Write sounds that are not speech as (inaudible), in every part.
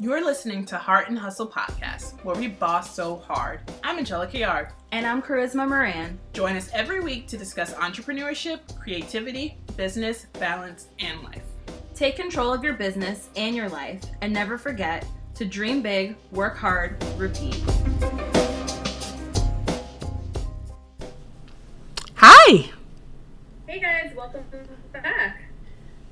You're listening to Heart and Hustle Podcast, where we boss so hard. I'm Angelica Yard. And I'm Charisma Moran. Join us every week to discuss entrepreneurship, creativity, business, balance, and life. Take control of your business and your life, and never forget to dream big, work hard, repeat.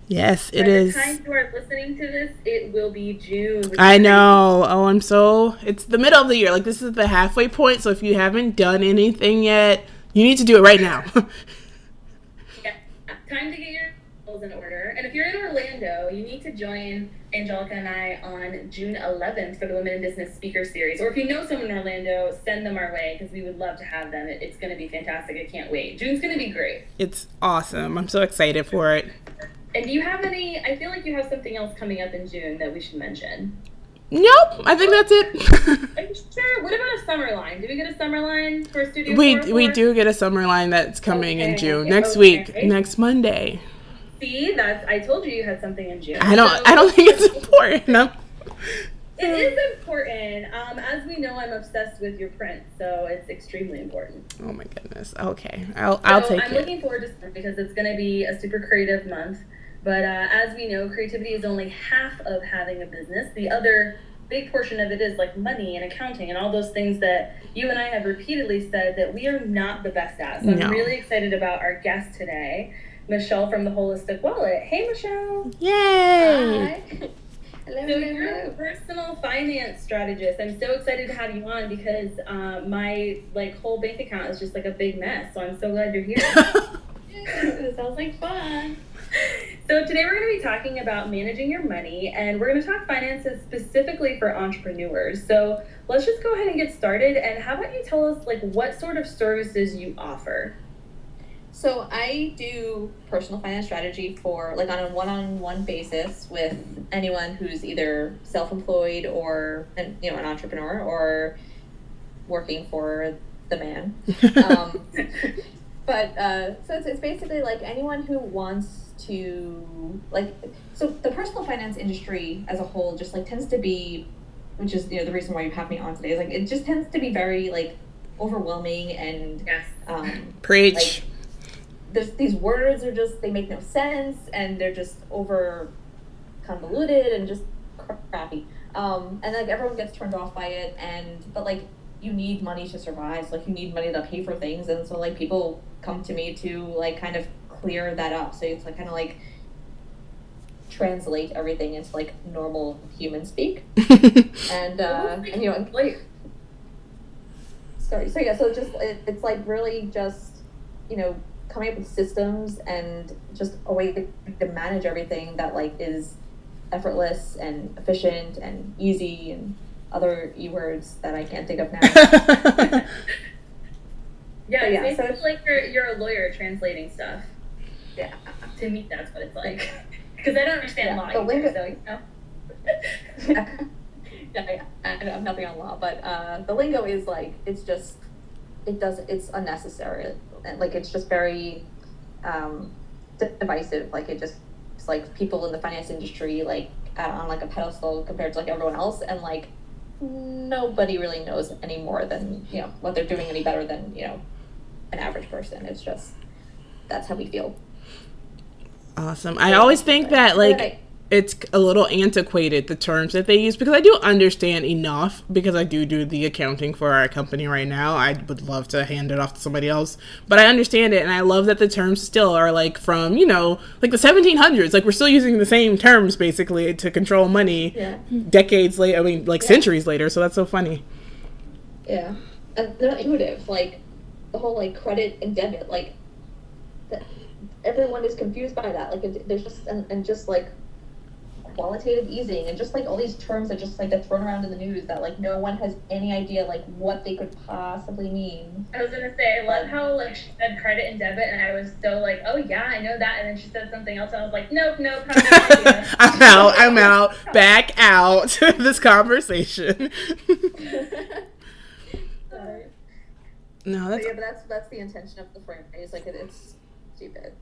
Yes, it is. By the time you are listening to this, it will be June. I know. Oh, I'm so. It's the middle of the year. Like, this is the halfway point. So, if you haven't done anything yet, you need to do it right now. (laughs) Yeah, time to get your goals in order. And if you're in Orlando, you need to join Angelica and I on June 11th for the Women in Business Speaker Series. Or if you know someone in Orlando, send them our way because we would love to have them. It- It's going to be fantastic. I can't wait. June's going to be great. it's awesome. I'm so excited for it. And do you have any? I feel like you have something else coming up in June that we should mention. Nope. I think that's it. Are you sure? What about a summer line? Do we get a summer line for Studio we 404? we do get a summer line that's coming in June okay, next okay. week, next Monday. See, that's I told you you had something in June. I don't So- I don't think it's important. No. It is important. Um, as we know, I'm obsessed with your print, so it's extremely important. Oh my goodness. Okay, I'll I'll so take I'm it. looking forward to summer because it's going to be a super creative month. But uh, as we know, creativity is only half of having a business. The other big portion of it is like money and accounting and all those things that you and I have repeatedly said that we are not the best at. So No. I'm really excited about our guest today, Michelle from the Holistic Wallet. Hey, Michelle. Yay! Hi. Hello, so you're a personal finance strategist. I'm so excited to have you on because uh, my like whole bank account is just like a big mess. So I'm so glad you're here. (laughs) it sounds like fun. So today we're going to be talking about managing your money, and we're going to talk finances specifically for entrepreneurs. So let's just go ahead and get started. And how about you tell us like what sort of services you offer? So I do personal finance strategy for like on a one-on-one basis with anyone who's either self-employed or an, you know an entrepreneur or working for the man. (laughs) Um, but uh, so it's, it's basically like anyone who wants to like so the personal finance industry as a whole just like tends to be which is you know the reason why you have me on today is like it just tends to be very like overwhelming and Yes. um, Preach. like there's these words are just they make no sense and they're just over convoluted and just crappy um and like everyone gets turned off by it and but like you need money to survive so, like you need money to pay for things and so like people come to me to like kind of clear that up so it's like kind of like translate everything into like normal human speak (laughs) and uh and you know Like, sorry so yeah so it's just it, it's like really just you know coming up with systems and just a way to, to manage everything that like is effortless and efficient and easy and other e words that I can't think of now. (laughs) yeah, yeah, it's so basically like you're, you're a lawyer translating stuff. Yeah. (laughs) To me, that's what it's like. (laughs) Because I don't understand Yeah, law the either, lingo- so you know. (laughs) yeah, yeah, I, I have nothing on law, but uh, the lingo is like it's just it does it's unnecessary. Like it's just very um, divisive. Like it just it's like people in the finance industry like on like a pedestal compared to like everyone else, and like nobody really knows any more than you know what they're doing any better than you know an average person. It's just that's how we feel. Awesome. I always think that like it's a little antiquated the terms that they use because I do understand enough because I do do the accounting for our company right now. I would love to hand it off to somebody else, but I understand it and I love that the terms still are like from, you know, like the 1700s. Like we're still using the same terms basically to control money Yeah. decades later, I mean like Yeah. centuries later, so that's so funny. Yeah, and they're not intuitive. Like the whole like credit and debit, like the, everyone is confused by that. Like it, there's just and, and just like qualitative easing and just like all these terms that just like get thrown around in the news that like no one has any idea like what they could possibly mean. I was gonna say, I love how like she said credit and debit, and I was so like, oh yeah, I know that, and then she said something else, and I was like, nope, nope, have. (laughs) I'm out. I'm out. Back out (laughs) this conversation. Sorry. (laughs) no, But that's yeah, but that's that's the intention of the frame. phrase. Like it, it's stupid.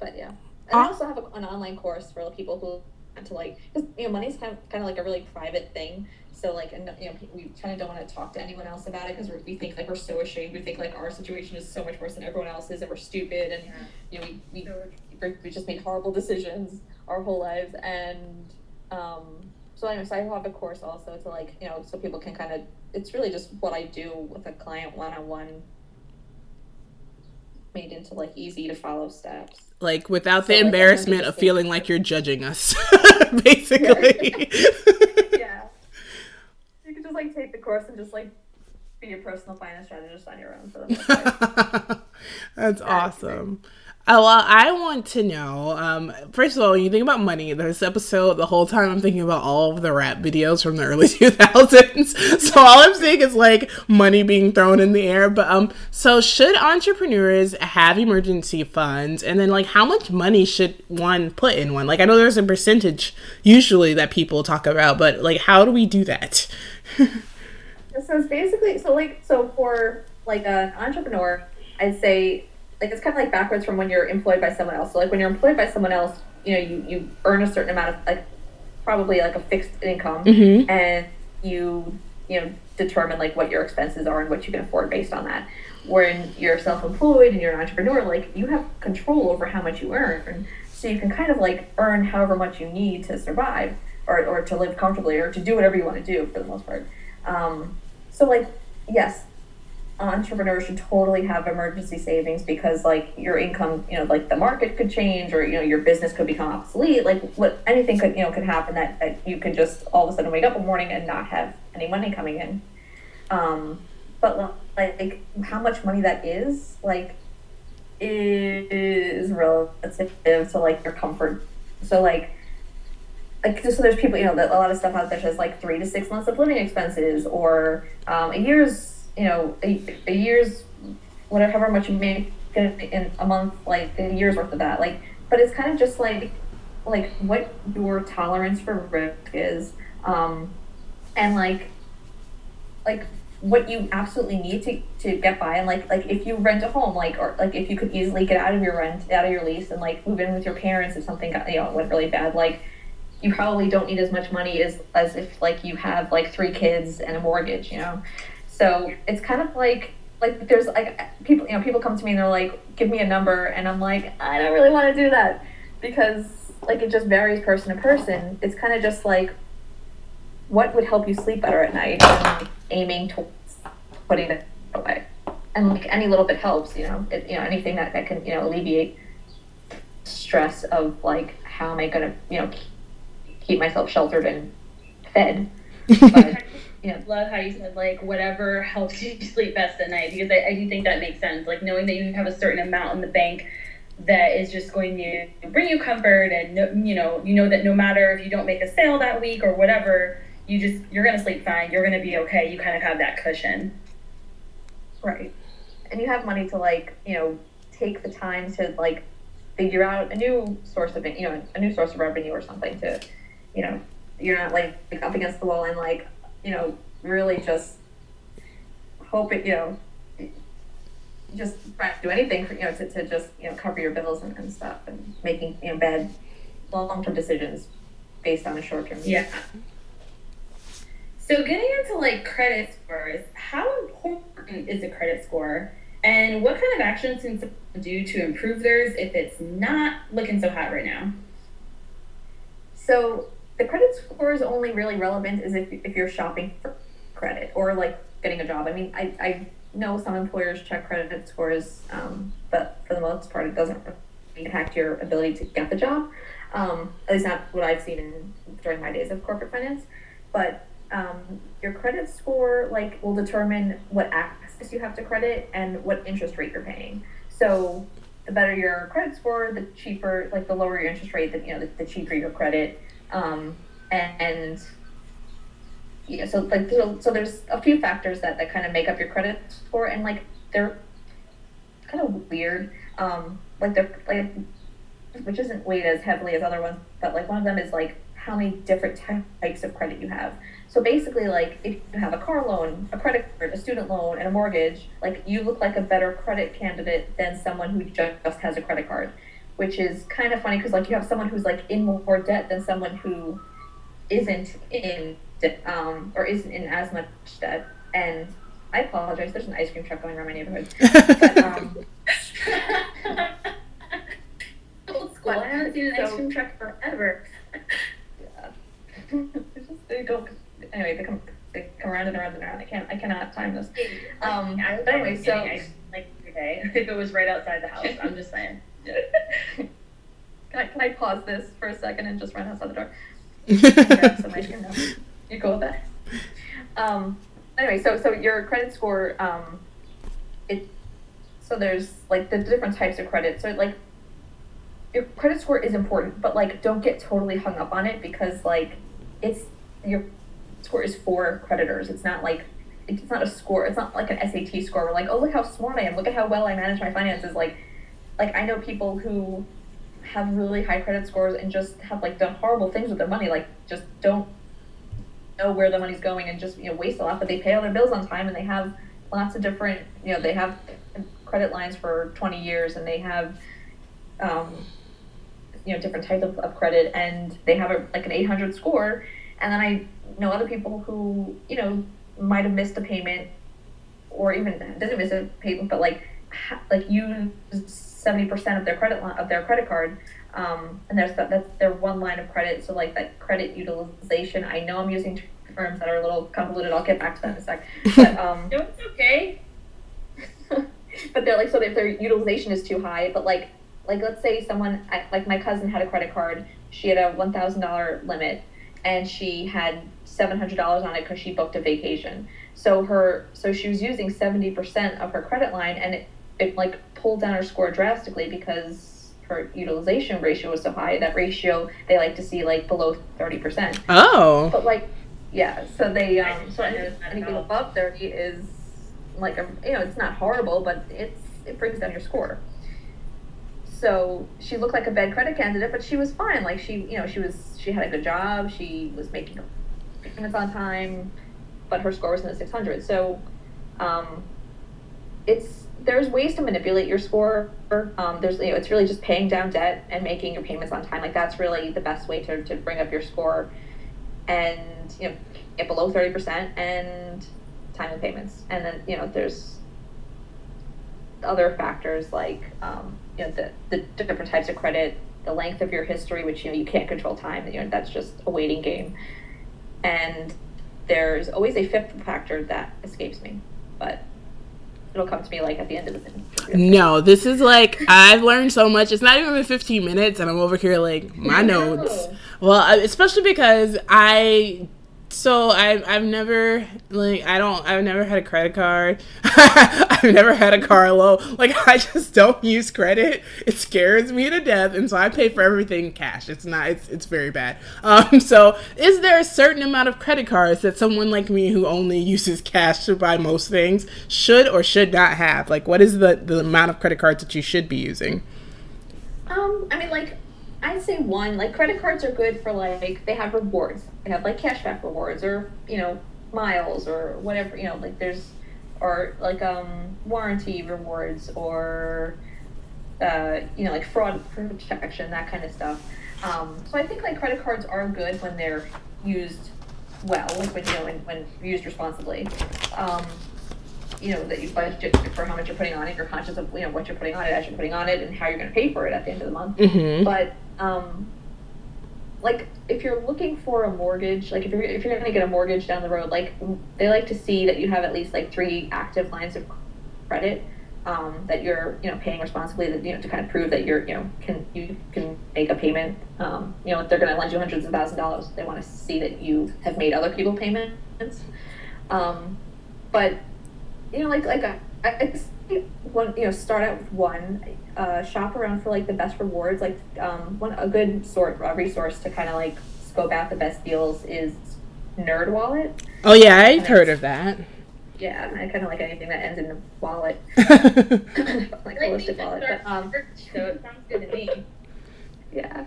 But yeah, and I also have a, an online course for people who want to like, cause, you know, money's kind of kind of like a really private thing. So like, and you know, we kind of don't want to talk to anyone else about it because we think like we're so ashamed. We think like our situation is so much worse than everyone else's, and we're stupid, and you know, we we, we just made horrible decisions our whole lives, and um, so anyway, so I have a course also to like, you know, so people can kind of. It's really just what I do with a client one on one made into like easy to follow steps. Like without So, the like, embarrassment of feeling like you're judging us, (laughs) basically. (laughs) yeah. (laughs) You can just like take the course and just like be a personal finance strategist on your own for the most part. That's awesome. Oh, well, I want to know. Um, first of all, when you think about money, this episode, the whole time I'm thinking about all of the rap videos from the early (laughs) 2000s. So all I'm seeing is like money being thrown in the air. But um, so should entrepreneurs have emergency funds, and then like how much money should one put in one? Like I know there's a percentage usually that people talk about, but like how do we do that? (laughs) so it's basically so like so for like an entrepreneur, I'd say like it's kind of like backwards from when you're employed by someone else. So like when you're employed by someone else, you know, you you earn a certain amount of like probably like a fixed income, Mhm. and you you know determine like what your expenses are and what you can afford based on that. When you're self-employed and you're an entrepreneur, like you have control over how much you earn, so you can kind of like earn however much you need to survive or or to live comfortably or to do whatever you want to do for the most part. Um, so like yes, entrepreneurs should totally have emergency savings because like your income, you know, like the market could change or you know your business could become obsolete. Like what anything could you know could happen that, that you could just all of a sudden wake up one morning and not have any money coming in. Um, but like how much money that is like is relative to like your comfort. So like like just so there's people you know that a lot of stuff out there says like three to six months of living expenses or um, a year's you know a, a year's whatever however much you make in, a month like a year's worth of that like but it's kind of just like like what your tolerance for risk is um, and like like what you absolutely need to, to get by and like like if you rent a home like or like if you could easily get out of your rent out of your lease and like move in with your parents if something got you know went really bad like you probably don't need as much money as as if like you have like three kids and a mortgage you know so it's kind of like like there's like people you know people come to me and they're like give me a number and i'm like i don't really want to do that because like it just varies person to person. It's kind of just like what would help you sleep better at night and aiming towards putting it away? And like any little bit helps you know? It, you know anything that, that can you know alleviate stress of like how am i going to you know keep myself sheltered and fed? (laughs) But yeah love how you said like whatever helps you (laughs) sleep best at night because I, I do think that makes sense. Like knowing that you have a certain amount in the bank that is just going to bring you comfort and no, you know you know that no matter if you don't make a sale that week or whatever you just you're gonna sleep fine you're gonna be okay you kind of have that cushion. Right. And you have money to like you know take the time to like figure out a new source of you know a new source of revenue or something to you know you're not like up against the wall and like you know really just hope it you know just to do anything for you know to, to just you know cover your bills and, and stuff and making you know bad long-term decisions based on a short-term yeah. So getting into like credit scores how important is a credit score? And what kind of actions can someone do to improve theirs if it's not looking so hot right now? So the credit score is only really relevant is if, if you're shopping for credit or like getting a job. I mean, I, I know some employers check credit scores, um, but for the most part, it doesn't impact your ability to get the job. Um, at least not what I've seen in, during my days of corporate finance. But um, your credit score like will determine what access you have to credit and what interest rate you're paying. So the better your credit score, the cheaper, like the lower your interest rate, the you know, the, the cheaper your credit. Um, and, and so like so there's a few factors that that kind of make up your credit score, and like they're kind of weird. Um, like they're like which isn't weighed as heavily as other ones, but like one of them is like how many different types of credit you have. So basically, like if you have a car loan, a credit card, a student loan, and a mortgage, like you look like a better credit candidate than someone who just has a credit card. Which is kind of funny because like you have someone who's like in more debt than someone who isn't in debt, um, or isn't in as much debt. And I apologize. There's an ice cream truck going around my neighborhood. (laughs) But, um, (laughs) Old school. I haven't seen an ice cream truck forever. (laughs) It's just- they go anyway. They come they come around and around and around. I can't I cannot time this. Um, I was but anyway, so I, like every day if it was right outside the house. I'm just saying. Can I, can I pause this for a second and just run outside the door? grab some ice. You go with that. Um, anyway, so so your credit score, um, it so there's like the different types of credit. So like your credit score is important, but like don't get totally hung up on it because like it's your score is for creditors. It's not like it's not a score. It's not like an SAT score. We're like, oh look how smart I am. Look at how well I manage my finances. Like like I know people who have really high credit scores and just have like done horrible things with their money, like just don't know where the money's going and just you know waste a lot, but they pay all their bills on time and they have lots of different you know they have credit lines for 20 years and they have um, you know different types of, of credit and they have a, like an 800 score. And then I know other people who you know might have missed a payment or even didn't miss a payment but like ha- like use 70% of their credit line of their credit card um, and there's that, that's their one line of credit so like that credit utilization i know i'm using terms that are a little convoluted i'll get back to that in a sec (laughs) but um No, it's okay. (laughs) but they're like so if their utilization is too high but like like let's say someone like my cousin had a credit card she had a $1000 limit and she had $700 on it because she booked a vacation so her so she was using 70% of her credit line and it, it like pulled down her score drastically because her utilization ratio was so high that ratio they like to see like below 30% Oh. but like, yeah. So they um. did So not any- notice that at anything all. above thirty is like a you know it's not horrible, but it's it brings down your score. So she looked like a bad credit candidate, but she was fine. Like she you know she was she had a good job. She was making payments on time, but her score was in the six hundred. So, um, it's there's ways to manipulate your score. Um, there's you know it's really just paying down debt and making your payments on time. Like that's really the best way to, to bring up your score, and you know get below thirty percent and timely payments. And then you know there's other factors like um, you know the the different types of credit, the length of your history, which you know you can't control time. You know that's just a waiting game, and there's always a fifth factor that escapes me, but it'll come to me like at the end of the thing. No, this is like I've learned so much. It's not even been 15 minutes, and I'm over here like my notes. Well, especially because I, so I I've never like I don't I've never had a credit card. (laughs) I've never had a car loan. Like I just don't use credit. It scares me to death, and so I pay for everything cash. It's not. It's it's very bad. Um. (laughs) So is there a certain amount of credit cards that someone like me who only uses cash to buy most things should or should not have? Like, what is the the amount of credit cards that you should be using? Um, I mean, like, I'd say one. Like, credit cards are good for like they have rewards. They have like cashback rewards, or you know, miles, or whatever. You know, like there's, or like um warranty rewards, or uh, you know, like fraud protection, that kind of stuff. Um, so I think like credit cards are good when they're used well, like when you know when, when used responsibly. Um, you know that you budget for how much you're putting on it. You're conscious of you know what you're putting on it as you're putting on it, and how you're going to pay for it at the end of the month. Mm-hmm. But um, like if you're looking for a mortgage, like if you're if you're going to get a mortgage down the road, like they like to see that you have at least like three active lines of credit. Um, that you're you know paying responsibly that you know to kind of prove that you're you know can you can make a payment. Um, you know if they're going to lend you hundreds of thousands of dollars. They want to see that you have made other people payments. Um, but you know, like like I, I I one you know start out with one, uh, shop around for like the best rewards. Like um, one a good sort a resource to kind of like scope out the best deals is NerdWallet. Oh yeah, I've heard of that. Yeah, I kind of like anything that ends in a wallet, (laughs) (laughs) like holistic wallet. But um, (laughs) so it sounds good to me. yeah.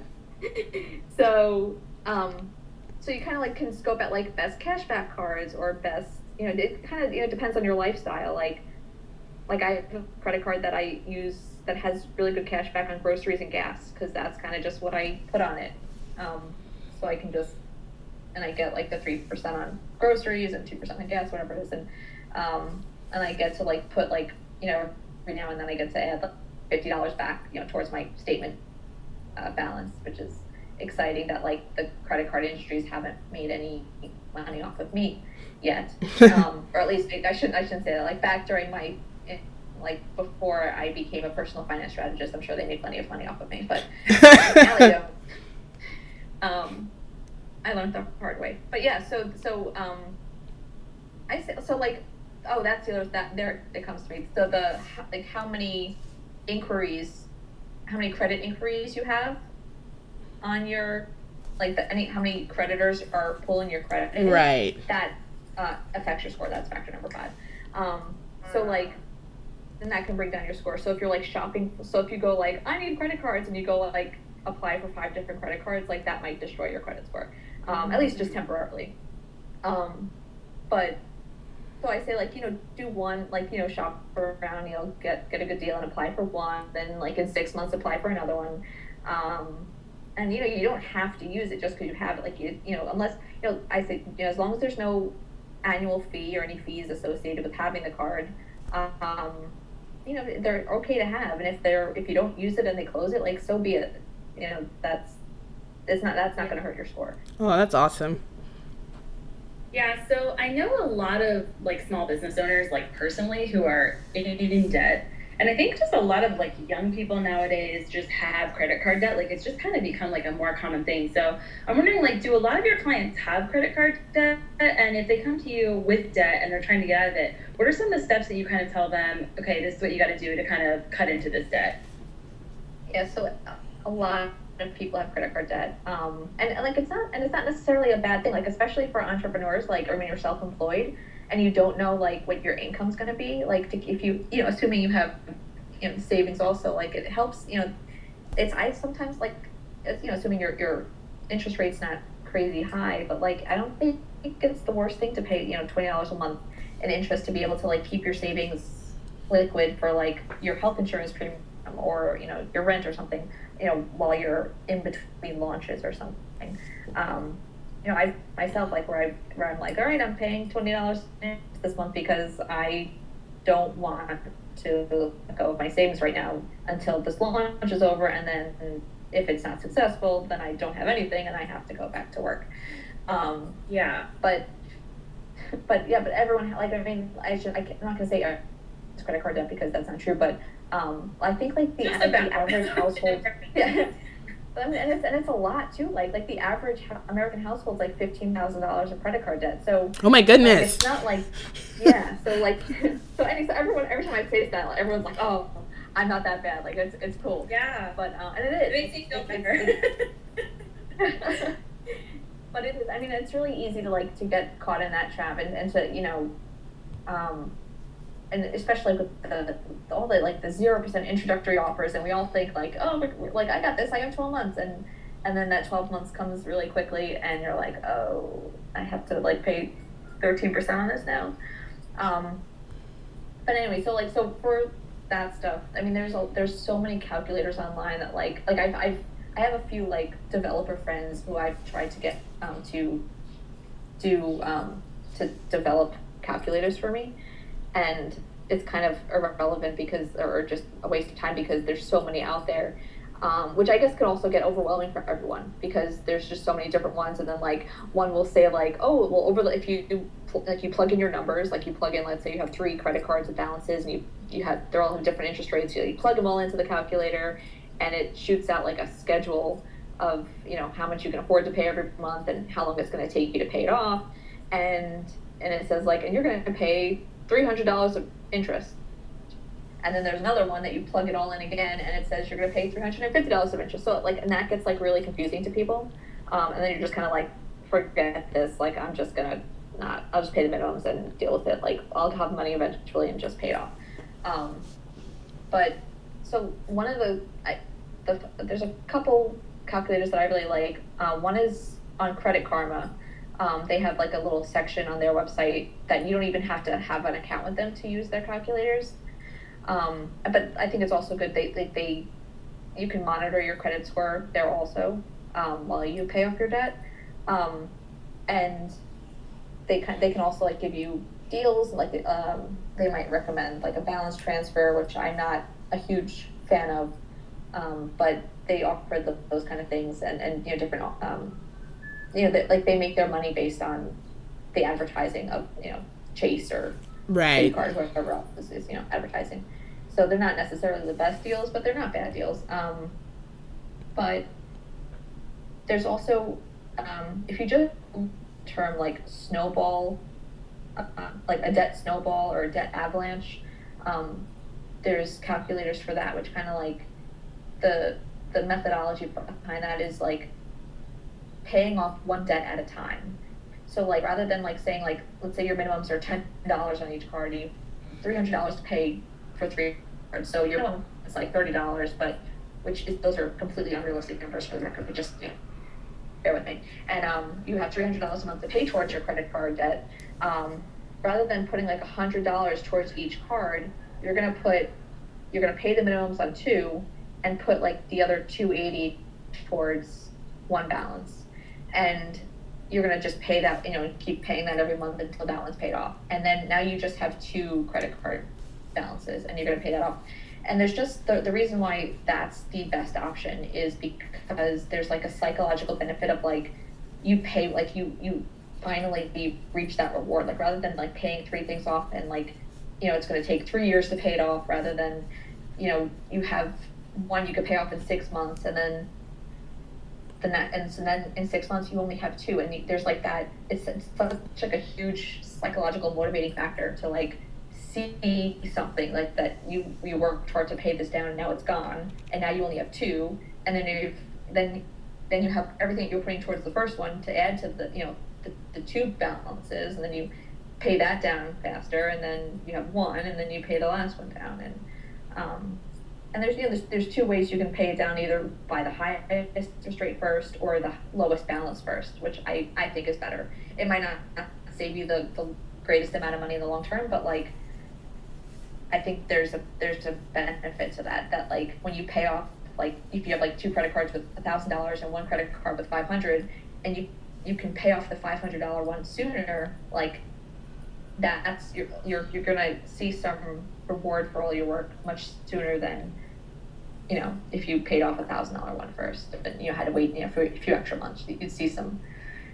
so, um, so you kind of like can scope out like best cashback cards or best, you know, it kind of you know depends on your lifestyle. Like, like I have a credit card that I use that has really good cash back on groceries and gas because that's kind of just what I put on it. Um, so I can just and I get like the three percent on groceries and two percent on gas, whatever it is, and um, and I get to like put like you know every now and then I get to add like fifty dollars back you know towards my statement uh, balance, which is exciting that like the credit card industries haven't made any money off of me yet, (laughs) um, or at least I shouldn't I shouldn't say that. Like back during my like before I became a personal finance strategist, I'm sure they made plenty of money off of me, but (laughs) now they don't. Um, I learned the hard way. But yeah, so so um, I say so like oh that's the other that there it comes to me. So the like how many inquiries, how many credit inquiries you have on your like the, any how many creditors are pulling your credit right that uh, affects your score. That's factor number five. Um, so like then that can bring down your score. So if you're like shopping, so if you go like I need credit cards and you go like apply for five different credit cards, like that might destroy your credit score um, at least just temporarily. Um, but so I say like you know do one like you know shop around you know get get a good deal and apply for one then like in six months apply for another one um, and you know you don't have to use it just because you have it like you you know unless you know I say you know as long as there's no annual fee or any fees associated with having the card um, you know they're okay to have and if they're if you don't use it and they close it like so be it you know that's it's not that's not going to hurt your score. Oh, that's awesome. Yeah, so I know a lot of like small business owners, like personally, who are in, in debt. And I think just a lot of like young people nowadays just have credit card debt. Like it's just kind of become like a more common thing. So I'm wondering, like, do a lot of your clients have credit card debt? And if they come to you with debt and they're trying to get out of it, what are some of the steps that you kind of tell them? Okay, this is what you got to do to kind of cut into this debt. Yeah, so a lot of people have credit card debt. Um, and, and, like it's not and it's not necessarily a bad thing. Like especially for entrepreneurs, like I mean you're self-employed and you don't know like what your income's going to be. Like to, if you you know assuming you have you know savings also like it helps you know it's I sometimes like you know assuming your your interest rate's not crazy high, but like I don't think it's the worst thing to pay you know twenty dollars a month in interest to be able to like keep your savings liquid for like your health insurance premium or you know your rent or something you know, while you're in between launches or something. Um, you know, I myself like where I where I'm like, all right, I'm paying twenty dollars this month because I don't want to let go of my savings right now until this launch is over, and then if it's not successful, then I don't have anything and I have to go back to work. Um, yeah, but but yeah, but everyone like I mean, I should I am not gonna say uh, it's credit card debt because that's not true, but um, I think like the, the average household, (laughs) (laughs) yeah. I mean, and it's and it's a lot too. Like like the average American household's like fifteen thousand dollars in credit card debt. So oh my goodness, like, it's not like yeah. So like (laughs) so, any, so everyone every time I say that, like, everyone's like, oh, I'm not that bad. Like it's it's cool. Yeah. But uh, and it is. It makes me feel better. (laughs) (laughs) but it is. I mean, it's really easy to like to get caught in that trap and, and to you know, um, and especially with the, all the like the zero percent introductory offers, and we all think like, oh, we're, we're, like I got this, I have twelve months, and and then that twelve months comes really quickly, and you're like, oh, I have to like pay thirteen percent on this now. Um, but anyway, so like so for that stuff, I mean, there's a, there's so many calculators online that like like I've, I've I have a few like developer friends who I've tried to get um, to do um, to develop calculators for me and it's kind of irrelevant because or just a waste of time because there's so many out there um, which I guess can also get overwhelming for everyone because there's just so many different ones, and then like one will say like, oh, well, over if you like you plug in your numbers, like you plug in, let's say you have three credit cards with balances, and you you have they're all have different interest rates. You, you plug them all into the calculator, and it shoots out like a schedule of you know how much you can afford to pay every month and how long it's going to take you to pay it off, and and it says like, and you're going to pay $300 of interest. And then there's another one that you plug it all in again, and it says you're going to pay $350 of interest. So like, and that gets like really confusing to people. Um, and then you're just kind of like, forget this. Like, I'm just going to not, I'll just pay the minimums and deal with it. Like, I'll have money eventually and just pay it off. Um, but so one of the, I, the, there's a couple calculators that I really like. Uh, one is on Credit Karma um, they have like a little section on their website that you don't even have to have an account with them to use their calculators. Um, but I think it's also good they, they, they you can monitor your credit score there also um, while you pay off your debt. Um, and they can they can also like give you deals like um, they might recommend like a balance transfer, which I'm not a huge fan of, um, but they offer the, those kind of things and, and you know different you know they, like they make their money based on the advertising of you know Chase or right card whatever else is, is you know advertising. So they're not necessarily the best deals, but they're not bad deals. Um, but there's also um, if you just term like snowball, uh, like a debt snowball or a debt avalanche, um, there's calculators for that, which kind of like the the methodology behind that is like paying off one debt at a time. So like rather than like saying like let's say your minimums are ten dollars on each card, you three hundred dollars to pay for three cards. So your minimum is like thirty dollars, but which is those are completely unrealistic numbers for the record. But just you know, bear with me. And um, you have three hundred dollars a month to pay towards your credit card debt. Um, rather than putting like hundred dollars towards each card, you're gonna put you're gonna pay the minimums on two and put like the other two eighty towards one balance, and you're gonna just pay that you know keep paying that every month until that one's paid off, and then now you just have two credit card balances, and you're gonna pay that off. And there's just the, the reason why that's the best option is because there's like a psychological benefit of like you pay like you you finally reach that reward like rather than like paying three things off and like you know it's going to take three years to pay it off rather than you know you have one you could pay off in six months and then the net and so then in six months you only have two and there's like that it's, it's such like a huge psychological motivating factor to like see something like that you you worked hard to pay this down and now it's gone and now you only have two and then you then then you have everything you're putting towards the first one to add to the you know the, the two balances and then you pay that down faster and then you have one and then you pay the last one down and um, and there's you know there's, there's two ways you can pay it down either by the highest interest rate first or the lowest balance first which I, I think is better it might not save you the, the greatest amount of money in the long term but like I think there's a there's a benefit to that. That like when you pay off like if you have like two credit cards with a thousand dollars and one credit card with five hundred, and you you can pay off the five hundred dollar one sooner, like that's you're you're you're gonna see some reward for all your work much sooner than you know if you paid off a thousand dollar one first and you had to wait you know for a few extra months. You could see some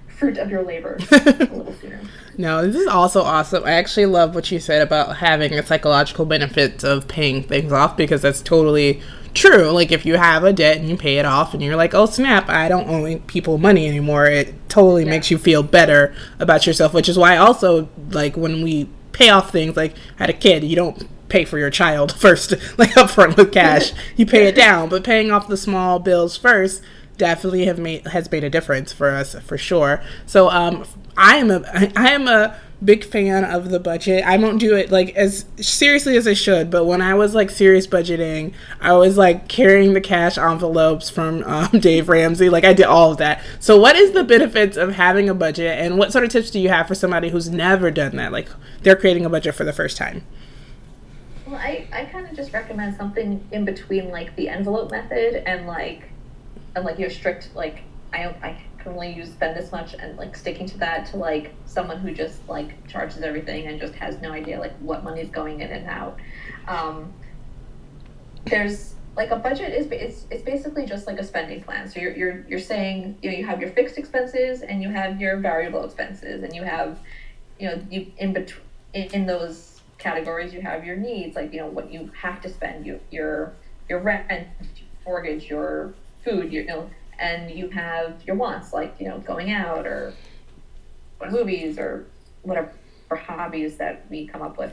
fruit of your labor (laughs) a little sooner. No, this is also awesome. I actually love what you said about having a psychological benefit of paying things off because that's totally true. Like if you have a debt and you pay it off and you're like, "Oh snap, I don't owe people money anymore." It totally yeah. makes you feel better about yourself, which is why also like when we pay off things like had a kid, you don't pay for your child (laughs) first like upfront with cash. you pay it down, but paying off the small bills first definitely have made has made a difference for us for sure. So um, I am a I am a big fan of the budget. I won't do it like as seriously as I should, but when I was like serious budgeting, I was like carrying the cash envelopes from um, (laughs) Dave Ramsey. Like I did all of that. So what is the benefits of having a budget and what sort of tips do you have for somebody who's never done that? Like they're creating a budget for the first time. Well, I, I kind of just recommend something in between like the envelope method and like and like you're strict like I I can only use spend this much and like sticking to that to like someone who just like charges everything and just has no idea like what money's going in and out. Um, there's like a budget is it's, it's basically just like a spending plan. So you're you're you're saying you know you have your fixed expenses and you have your variable expenses and you have you know you in between in, in those categories you have your needs like you know what you have to spend you your your rent mortgage your food, you know, and you have your wants like you know going out or movies or whatever hobbies that we come up with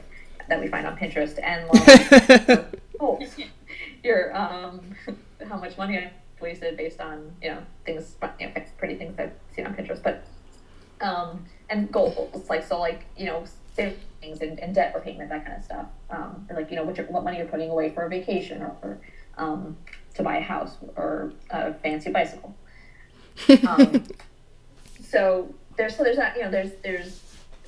that we find on Pinterest and like goals. (laughs) your um (laughs) how much money I wasted based on you know things you know, pretty things I've seen on Pinterest, but um and goals like so like you know things and, and debt repayment that kind of stuff um like you know what, what money you're putting away for a vacation or, or um to buy a house or a fancy bicycle. (laughs) Um, so there's so there's not you know there's there's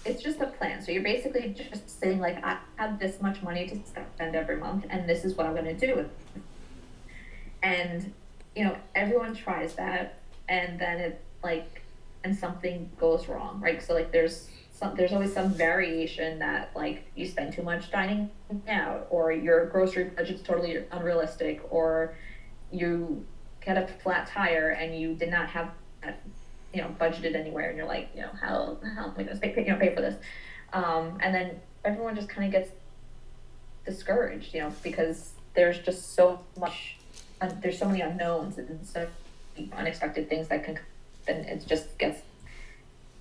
it's just a plan. So you're basically just saying like I have this much money to spend every month, and this is what I'm going to do with. It. And you know, everyone tries that, and then it like, and something goes wrong, right? So like, there's some, there's always some variation that like you spend too much dining out, or your grocery budget's totally unrealistic, or you get a flat tire and you did not have you know, budgeted anywhere, and you're like, you know, how how am I going to pay, pay for this? Um, and then everyone just kind of gets discouraged, you know, because there's just so much, uh, there's so many unknowns and so unexpected things that can, and it just gets,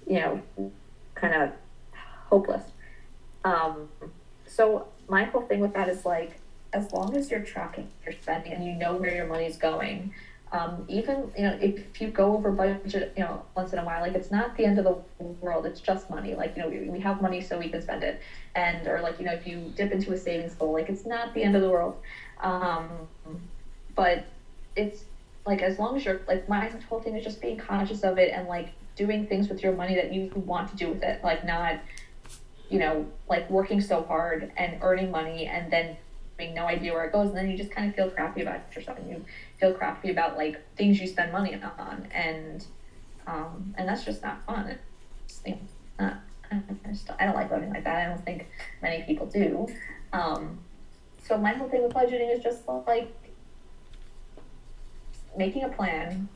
you know, kind of hopeless. Um, so my whole thing with that is like, as long as you're tracking your spending and you know where your money's going, um, even you know if you go over budget, you know once in a while, like it's not the end of the world. It's just money. Like you know we, we have money so we can spend it, and or like you know if you dip into a savings goal, like it's not the end of the world. Um, but it's like as long as you're like my whole thing is just being conscious of it and like doing things with your money that you want to do with it, like not you know like working so hard and earning money and then having no idea where it goes, and then you just kind of feel crappy about yourself, and you feel crappy about like things you spend money on, and um, and that's just not fun. It's just, not, I, just, I don't like living like that. I don't think many people do. Um, so my whole thing with budgeting is just like making a plan,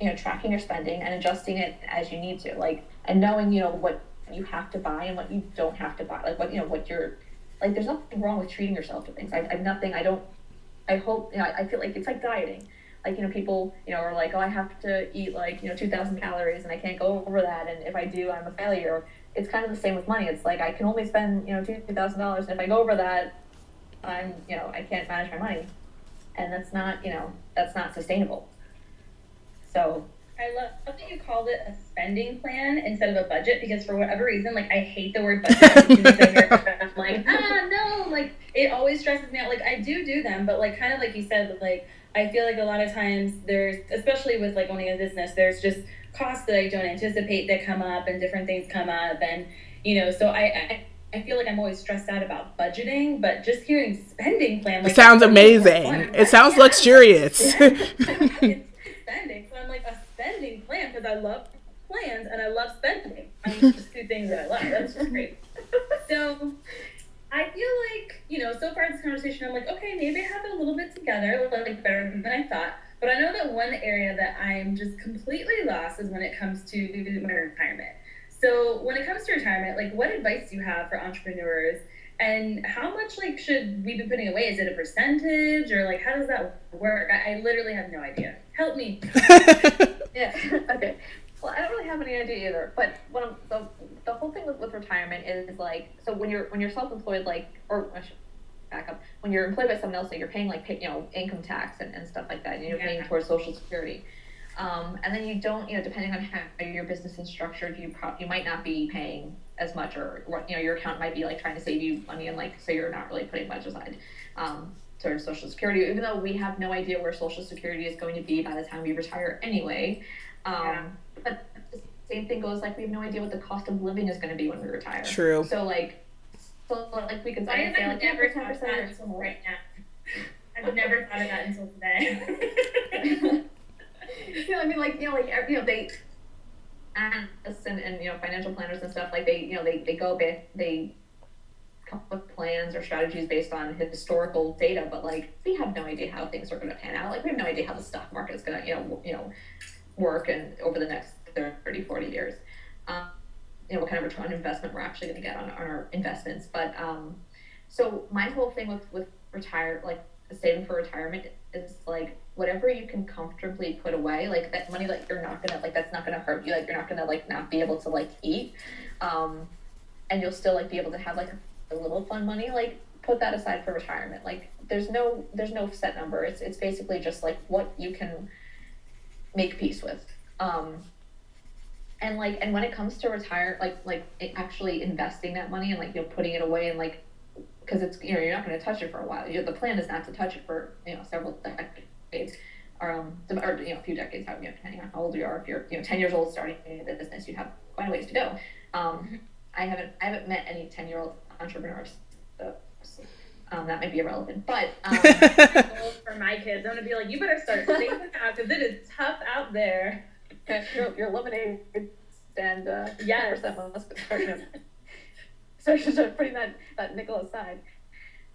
you know, tracking your spending and adjusting it as you need to, like, and knowing, you know, what you have to buy and what you don't have to buy, like what you know, what you're like there's nothing wrong with treating yourself to things. I, have nothing. I don't. I hope. You know. I, I feel like it's like dieting. Like you know, people you know are like, oh, I have to eat like you know 2,000 calories and I can't go over that, and if I do, I'm a failure. It's kind of the same with money. It's like I can only spend you know two thousand dollars, and if I go over that, I'm you know I can't manage my money, and that's not you know that's not sustainable. So I love that you called it a spending plan instead of a budget because for whatever reason, like I hate the word budget. I'm (laughs) like, ah, no, like it always stresses me out. Like I do do them, but like kind of like you said, like I feel like a lot of times there's, especially with like owning a business, there's just costs that I don't anticipate that come up and different things come up, and you know, so I, I I feel like I'm always stressed out about budgeting, but just hearing spending plan like, it sounds amazing. It sounds luxurious. (laughs) spending. (laughs) Plan because I love plans and I love spending. I mean, just two things that I love. That's just great. (laughs) so I feel like, you know, so far in this conversation, I'm like, okay, maybe I have it a little bit together, like better than I thought. But I know that one area that I'm just completely lost is when it comes to my retirement. So when it comes to retirement, like what advice do you have for entrepreneurs? And how much like should we be putting away? Is it a percentage or like how does that work? I, I literally have no idea. Help me. (laughs) yeah. (laughs) okay. Well, I don't really have any idea either. But what I'm, the the whole thing with, with retirement is like so when you're when you're self employed like or I should back up when you're employed by someone else, so you're paying like pay, you know income tax and, and stuff like that, and you're yeah. paying towards Social Security. Um, and then you don't, you know, depending on how your business is structured, you pro- you might not be paying as much, or you know, your account might be like trying to save you money, and like so you're not really putting much aside. Um, towards Social Security, even though we have no idea where Social Security is going to be by the time we retire anyway. Um, yeah. But the same thing goes like we have no idea what the cost of living is going to be when we retire. True. So like, so like we could say like never thought of that until right now. I've never thought of that until today. (laughs) (laughs) you know, I mean, like you know, like you know, they analysts and, and you know financial planners and stuff like they you know they they go bit they come up with plans or strategies based on historical data, but like we have no idea how things are going to pan out. Like we have no idea how the stock market is going to, you know, you know, work and over the next 30, 40 years. Um, you know, what kind of return on investment we're actually going to get on, on our investments. But um, so my whole thing with with retire like saving for retirement is like whatever you can comfortably put away, like that money that you're not gonna like that's not gonna hurt you, like you're not gonna like not be able to like eat. Um, and you'll still like be able to have like a little fun money, like put that aside for retirement. Like there's no there's no set number. It's it's basically just like what you can make peace with. Um, and like and when it comes to retire, like like actually investing that money and like you know putting it away and like because it's you know you're not going to touch it for a while. You know, the plan is not to touch it for you know several decades. Um, or you know, a few decades, you know, depending on how old you are. If you're, you know, ten years old starting the business, you have quite a ways to go. Um, I haven't I haven't met any ten year old entrepreneurs, so um, that might be irrelevant. But (laughs) um, for my kids, I'm gonna be like, you better start saving now because it is tough out there. your, your lemonade stand, uh, Yes. percent must be starting to start to putting that that nickel aside.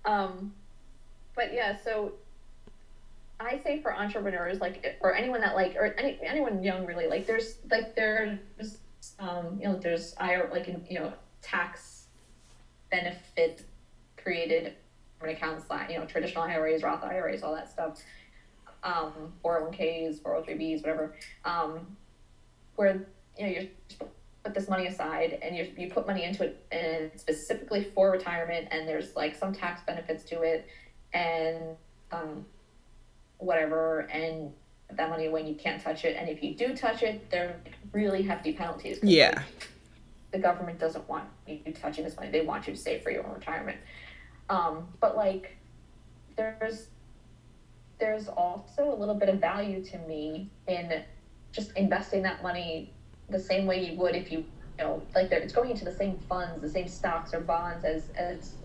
Um, but yeah, so I say for entrepreneurs, like, or anyone that like, or any anyone young, really, like, there's like there's um, you know, there's I like you know tax benefit created accounts like you know traditional IRAs, Roth IRAs, all that stuff, um, 401ks, 403bs, whatever, um, where you know you're put this money aside and you you put money into it and specifically for retirement and there's like some tax benefits to it and um, whatever and that money when you can't touch it and if you do touch it there are really hefty penalties Yeah. like, the government doesn't want you touching this money. They want you to save for your own retirement. Um, but like there's there's also a little bit of value to me in just investing that money the same way you would if you you know like it's going into the same funds the same stocks or bonds as as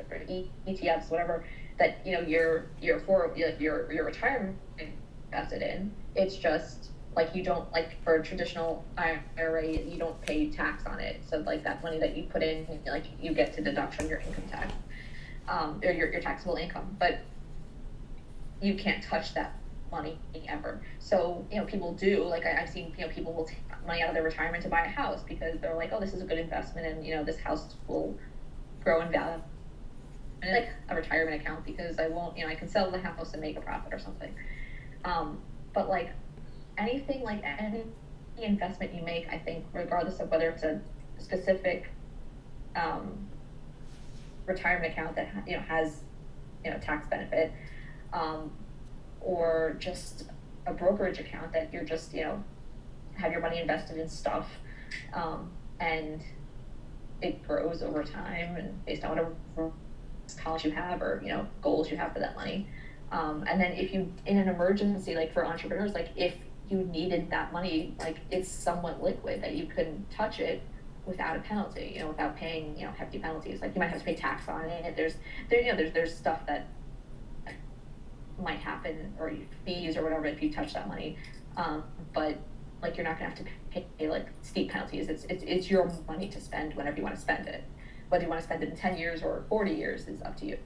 ETFs whatever that you know your your for your, your retirement invested in. It's just like you don't like for a traditional IRA you don't pay tax on it so like that money that you put in like you get to deduct from your income tax um, or your, your taxable income but you can't touch that money ever. So, you know, people do, like I, I've seen, you know, people will take money out of their retirement to buy a house because they're like, oh, this is a good investment and, you know, this house will grow in value. And like a retirement account because I won't, you know, I can sell the house and make a profit or something. Um, but like anything, like any investment you make, I think, regardless of whether it's a specific um, retirement account that, you know, has, you know, tax benefit, um, or just a brokerage account that you're just you know have your money invested in stuff um, and it grows over time and based on whatever college you have or you know goals you have for that money. Um, and then if you in an emergency like for entrepreneurs like if you needed that money like it's somewhat liquid that you couldn't touch it without a penalty you know without paying you know hefty penalties. Like you might have to pay tax on it. There's there you know there's there's stuff that might happen or fees or whatever if you touch that money. Um, but like you're not gonna have to pay, pay like steep penalties. It's, it's it's your money to spend whenever you want to spend it. Whether you want to spend it in 10 years or 40 years is up to you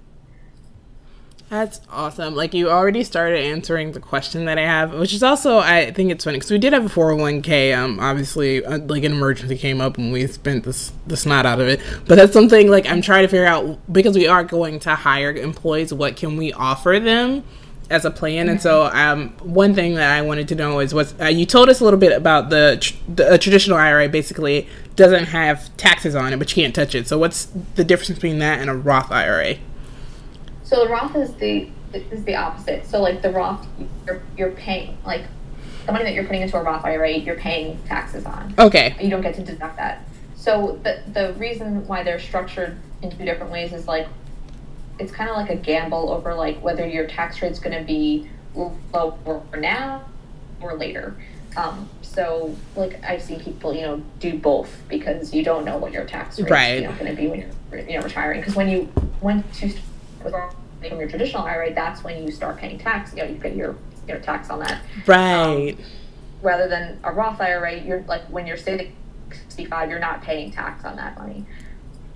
That's awesome. Like you already started answering the question that I have, which is also I think it's funny because we did have a 401k. Um, obviously, uh, like an emergency came up and we spent this the snot out of it. But that's something like I'm trying to figure out because we are going to hire employees. What can we offer them? As a plan, and so um, one thing that I wanted to know is what uh, you told us a little bit about the, tr- the a traditional IRA. Basically, doesn't have taxes on it, but you can't touch it. So, what's the difference between that and a Roth IRA? So the Roth is the is the opposite. So like the Roth, you're you're paying like the money that you're putting into a Roth IRA, you're paying taxes on. Okay, You don't get to deduct that. So the the reason why they're structured in two different ways is like it's kind of like a gamble over like whether your tax rate's going to be low or now or later. Um, so like I've seen people you know do both because you don't know what your tax rate Right. you know, going to be when you're you know retiring because when you once you start from your traditional IRA that's when you start paying tax you know you pay your your tax on that right. rather than a Roth IRA, you're like when you're 65, you're not paying tax on that money.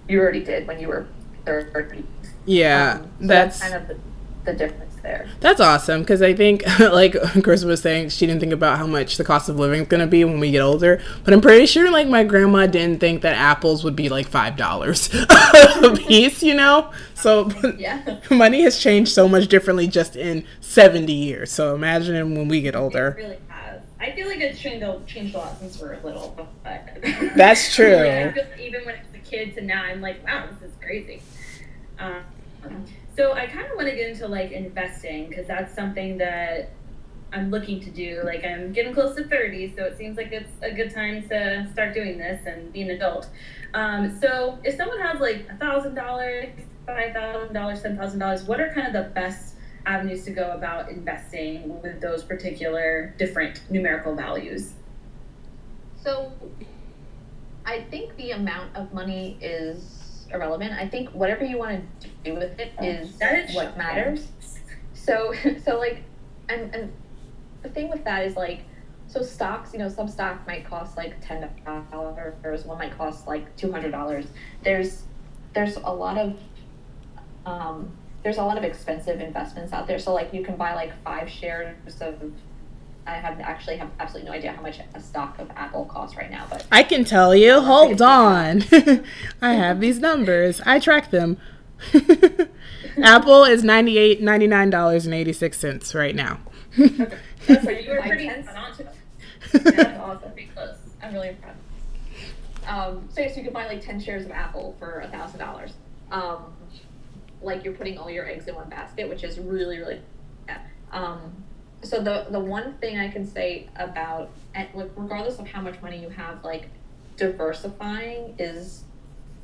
You already did when you were 30. Yeah, Um, so that's kind of the, the difference there. that's awesome because I think, (laughs) like Chris was saying, she didn't think about how much the cost of living is going to be when we get older. But I'm pretty sure, like my grandma didn't think that apples would be like five dollars (laughs) a piece, you know. So (laughs) Yeah. money has changed so much differently just in 70 years. So imagine when we get It older. really has. I feel like it's changed, a lot since we were little. But That's true. I feel even when I was a kid to now, I'm like, wow, this is crazy. Um, so I kind of want to get into like investing because that's something that I'm looking to do. Like I'm getting close to 30, so it seems like it's a good time to start doing this and be an adult. Um, so if someone has like a thousand dollars, five thousand dollars, ten thousand dollars, what are kind of the best avenues to go about investing with those particular different numerical values? So I think the amount of money is irrelevant. I think whatever you want to do with it Oh, is what shocking. matters. So (laughs) so like and and the thing with that is like so stocks, you know, some stock might cost like ten dollars, one might cost like two hundred dollars. There's there's a lot of um there's a lot of expensive investments out there. So like you can buy like five shares of I have actually have absolutely no idea how much a stock of Apple costs right now, but I can tell you. Hold on. (laughs) I have these numbers. I track them. (laughs) Apple is ninety eight ninety nine dollars and eighty six cents right now. So you were (laughs) pretty tens? spot on to it. that's awesome. Pretty close. I'm really impressed. Um, so yes, you can buy like ten shares of Apple for a thousand dollars. Um, like you're putting all your eggs in one basket, which is really really. Yeah. Um, so the the one thing I can say about like, regardless of how much money you have, like diversifying is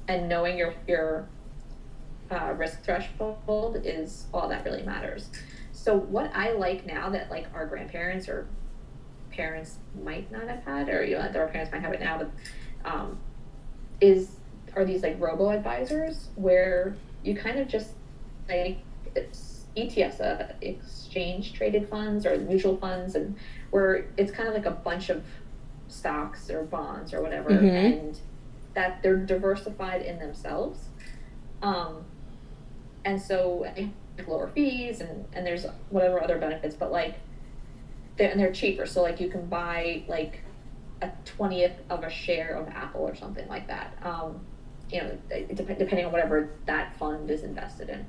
and knowing your your uh, risk threshold is all that really matters. So what I like now that like our grandparents or parents might not have had, or you know, their parents might have it now, but um, is are these like robo advisors where you kind of just like ETFs, uh, exchange traded funds or mutual funds, and where it's kind of like a bunch of stocks or bonds or whatever, Mhm. and that they're diversified in themselves. Um, and so lower fees and, and there's whatever other benefits, but like they're, and they're cheaper. So like you can buy like a twentieth of a share of Apple or something like that. Um, you know, depending on whatever that fund is invested in.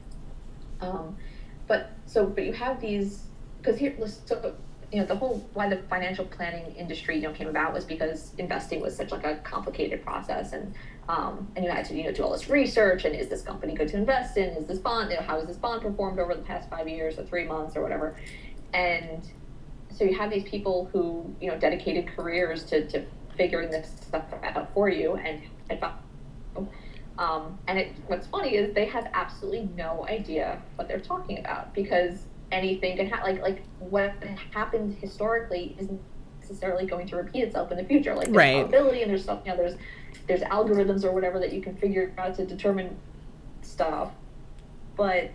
Um, but so but you have these because here so you know the whole why the financial planning industry you know came about was because investing was such like a complicated process. And um, and you had to you know do all this research and is this company good to invest in? Is this bond you know how has this bond performed over the past five years or three months or whatever? And so you have these people who you know dedicated careers to, to figuring this stuff out for you and advi- um, and it, what's funny is they have absolutely no idea what they're talking about because anything can happen. Like like what happened historically isn't necessarily going to repeat itself in the future. Like there's Right. probability and there's stuff. You know, there's there's algorithms or whatever that you can figure out to determine stuff, but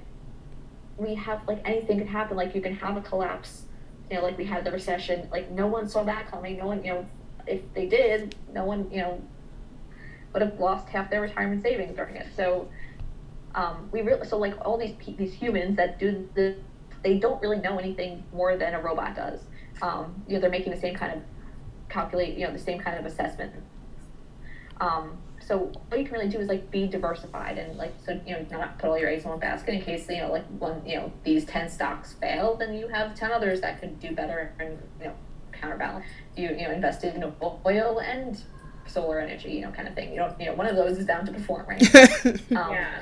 we have like anything can happen. Like you can have a collapse. You know, like we had the recession. Like no one saw that coming. No one, you know, if they did, no one, you know, would have lost half their retirement savings during it. So, um, we really so like all these these humans that do the they don't really know anything more than a robot does. Um, you know, they're making the same kind of calculate, you know, the same kind of assessment. Um, so all you can really do is like be diversified and like so you know not put all your eggs in one basket in case you know like one you know these ten stocks fail then you have ten others that could do better and you know counterbalance you you know invested in oil and solar energy you know kind of thing you don't you know one of those is bound to perform right (laughs) um, Yeah.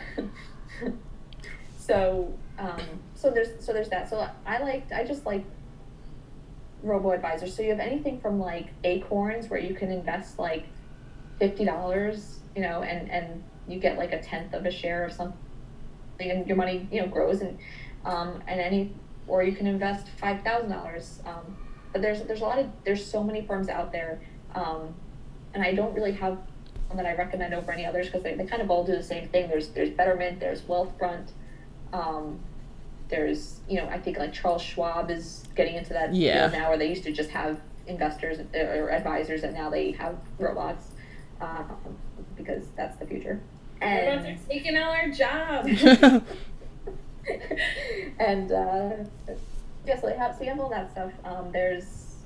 (laughs) so um, so there's so there's that. So I like I just like robo advisors. So you have anything from like acorns where you can invest like fifty dollars, you know, and and you get like a tenth of a share of something, and your money you know grows and um, and any or you can invest five thousand dollars. Um, but there's there's a lot of there's so many firms out there, um, and I don't really have one that I recommend over any others because they, they kind of all do the same thing. There's there's Betterment, there's Wealthfront, um, there's you know I think like Charles Schwab is getting into that Yeah. field now, where they used to just have investors or advisors, and now they have robots um, because that's the future. Robots And are taking all our jobs. (laughs) (laughs) and uh, yeah, so they have so you have all that stuff. Um, there's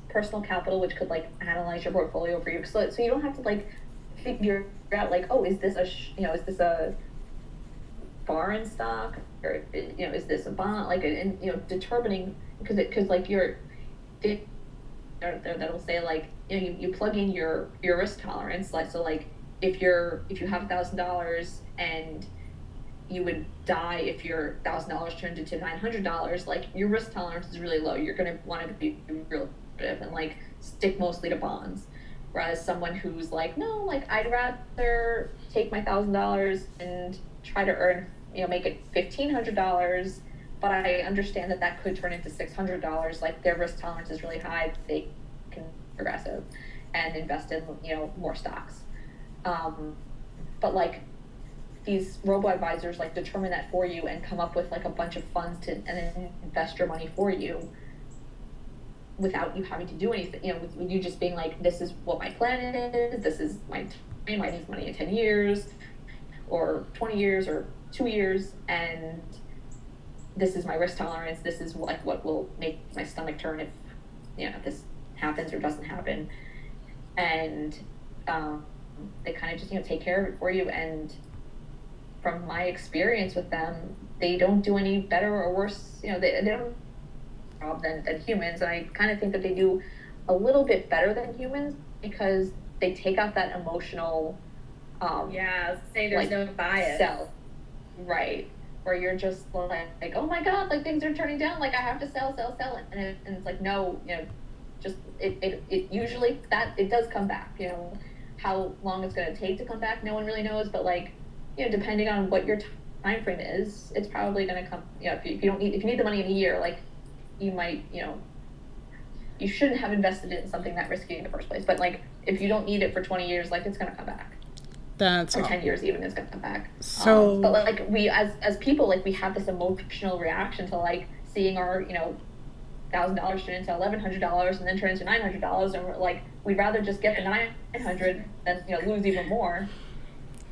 personal capital, which could like analyze your portfolio for you, so so you don't have to like figure out like oh is this a sh- you know is this a foreign stock? Or you know is this a bond? Like and you know determining because it because like you're there- that'll say like you know you, you plug in your your risk tolerance. Like so like if you're if you have a thousand dollars and you would die if your thousand dollars turned into nine hundred dollars like your risk tolerance is really low. You're going to want to be real and like stick mostly to bonds. Whereas someone who's like no like i'd rather take my thousand dollars and try to earn you know make it fifteen hundred dollars but i understand that that could turn into six hundred dollars like their risk tolerance is really high they can progressive and invest in you know more stocks. Um, but like these robo advisors like determine that for you and come up with like a bunch of funds to and then invest your money for you without you having to do anything you know with, with you just being like this is what my plan is. This is my time. I need money in 10 years or 20 years or two years and this is my risk tolerance. This is like what will make my stomach turn if you know this happens or doesn't happen. And um, they kind of just you know take care of it for you. And from my experience with them they don't do any better or worse you know they, they don't job than, than humans. And i kind of think that they do a little bit better than humans because they take out that emotional um, yeah say there's like, no bias. sell right. Where you're just like, like oh my god like things are turning down. Like i have to sell sell sell. And, it, and it's like no you know just it, it, it usually that it does come back you know how long it's going to take to come back no one really knows. But like you know depending on what your time frame is it's probably going to come you know if you, if you don't need if you need the money in a year like you might you know you shouldn't have invested it in something that risky in the first place but like if you don't need it for 20 years like it's going to come back. That's or all. 10 years even is going to come back. So- um, but like we as as people like we have this emotional reaction to like seeing our you know thousand dollars turn into eleven hundred dollars and then turn into nine hundred dollars and we're like we'd rather just get the nine hundred than you know lose even more.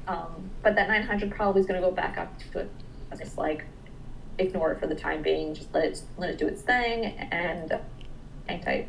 Um, but that 900 probably is going to go back up to it it's like ignore it for the time being just let it let it do its thing and hang tight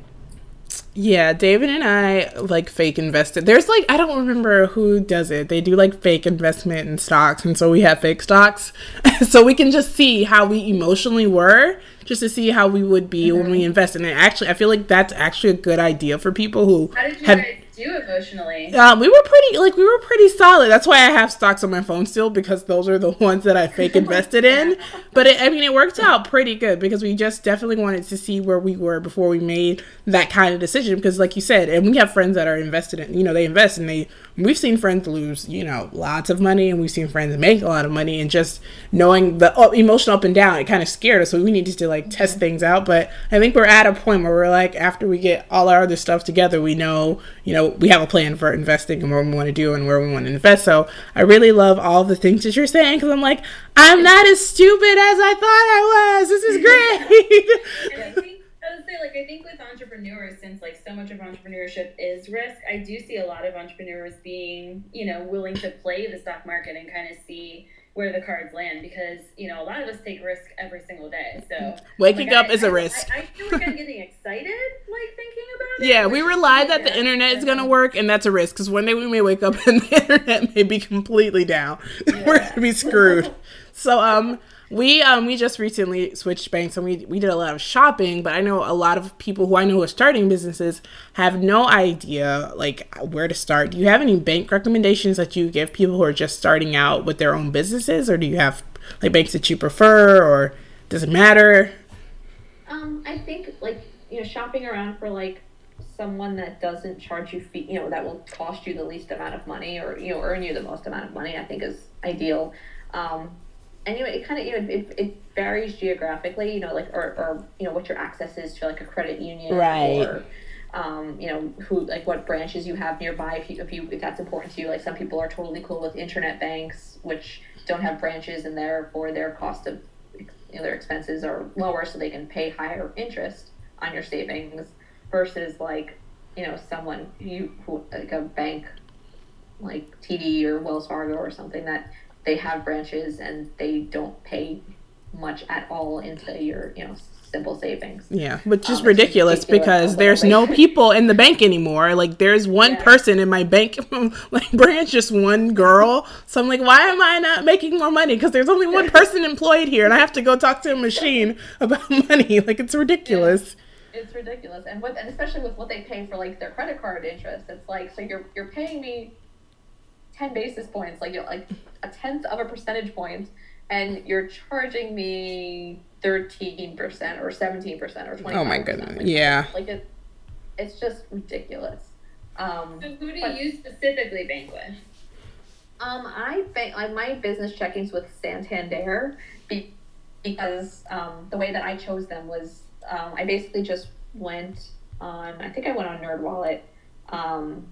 Yeah, David and I like fake invested. There's like I don't remember who does it. They do like fake investment in stocks, and so we have fake stocks, (laughs) so we can just see how we emotionally were, just to see how we would be when we mm-hmm. invest. And it actually, I feel like that's actually a good idea for people who how did you have guys emotionally um, we were pretty like we were pretty solid. That's why I have stocks on my phone still because those are the (laughs) ones that I fake invested in. But it, I mean, it worked out pretty good because we just definitely wanted to see where we were before we made that kind of decision. Because, like you said, and we have friends that are invested in, you know, they invest and they. We've seen friends lose, you know, lots of money, and we've seen friends make a lot of money. And just knowing the oh, emotion up and down, it kind of scared us. So we needed to like test things out. But I think we're at a point where we're like, after we get all our other stuff together, we know, you know, we have a plan for investing and what we want to do and where we want to invest. So I really love all the things that you're saying because I'm like, I'm not as stupid as I thought I was. This is (laughs) great. With entrepreneurs, since like so much of entrepreneurship is risk, I do see a lot of entrepreneurs being, you know, willing to play the stock market and kind of see where the cards land because you know a lot of us take risk every single day. So Waking like, up I- is a I- risk. I, I feel like I'm getting excited, like thinking about it. Yeah, we rely that the internet is going to work, and that's a risk because one day we may wake up (laughs) and the internet may be completely down. (laughs) We're going to be screwed. So, um, we um we just recently switched banks and we we did a lot of shopping, but I know a lot of people who I know who are starting businesses have no idea like where to start. Do you have any bank recommendations that you give people who are just starting out with their own businesses, or do you have like banks that you prefer, or does it matter? Um, I think like you know, shopping around for like someone that doesn't charge you fee, you know, that will cost you the least amount of money or you know earn you the most amount of money. I think is ideal. Um, anyway, it kind of you know it, it varies geographically, you know, like or, or you know what your access is to like a credit union, Right. Or um, you know who like what branches you have nearby if you if you if that's important to you. Like some people are totally cool with internet banks, which don't have branches and therefore their cost of you know, their expenses are lower so they can pay higher interest on your savings versus like you know someone you who like a bank like TD or Wells Fargo or something that they have branches and they don't pay much at all into your you know simple savings. Yeah, which is Um, ridiculous ridiculous because there's no (laughs) people in the bank anymore. Like there's one Yeah. person in my bank (laughs) like branch, just one girl. So I'm like, why am I not making more money? Because there's only one (laughs) person employed here, and I have to go talk to a machine about money. Like it's ridiculous. It's ridiculous, and what and especially with what they pay for like their credit card interest, it's like so you're you're paying me ten basis points, like you know, like a tenth of a percentage point, and you're charging me thirteen percent or seventeen percent or twenty. Oh my goodness. Yeah. like it, it's just ridiculous. Um, So who do But- you specifically bank with? um, I bank like my business checkings with Santander be- because um, the way that I chose them was um, I basically just went on. I think I went on NerdWallet, um,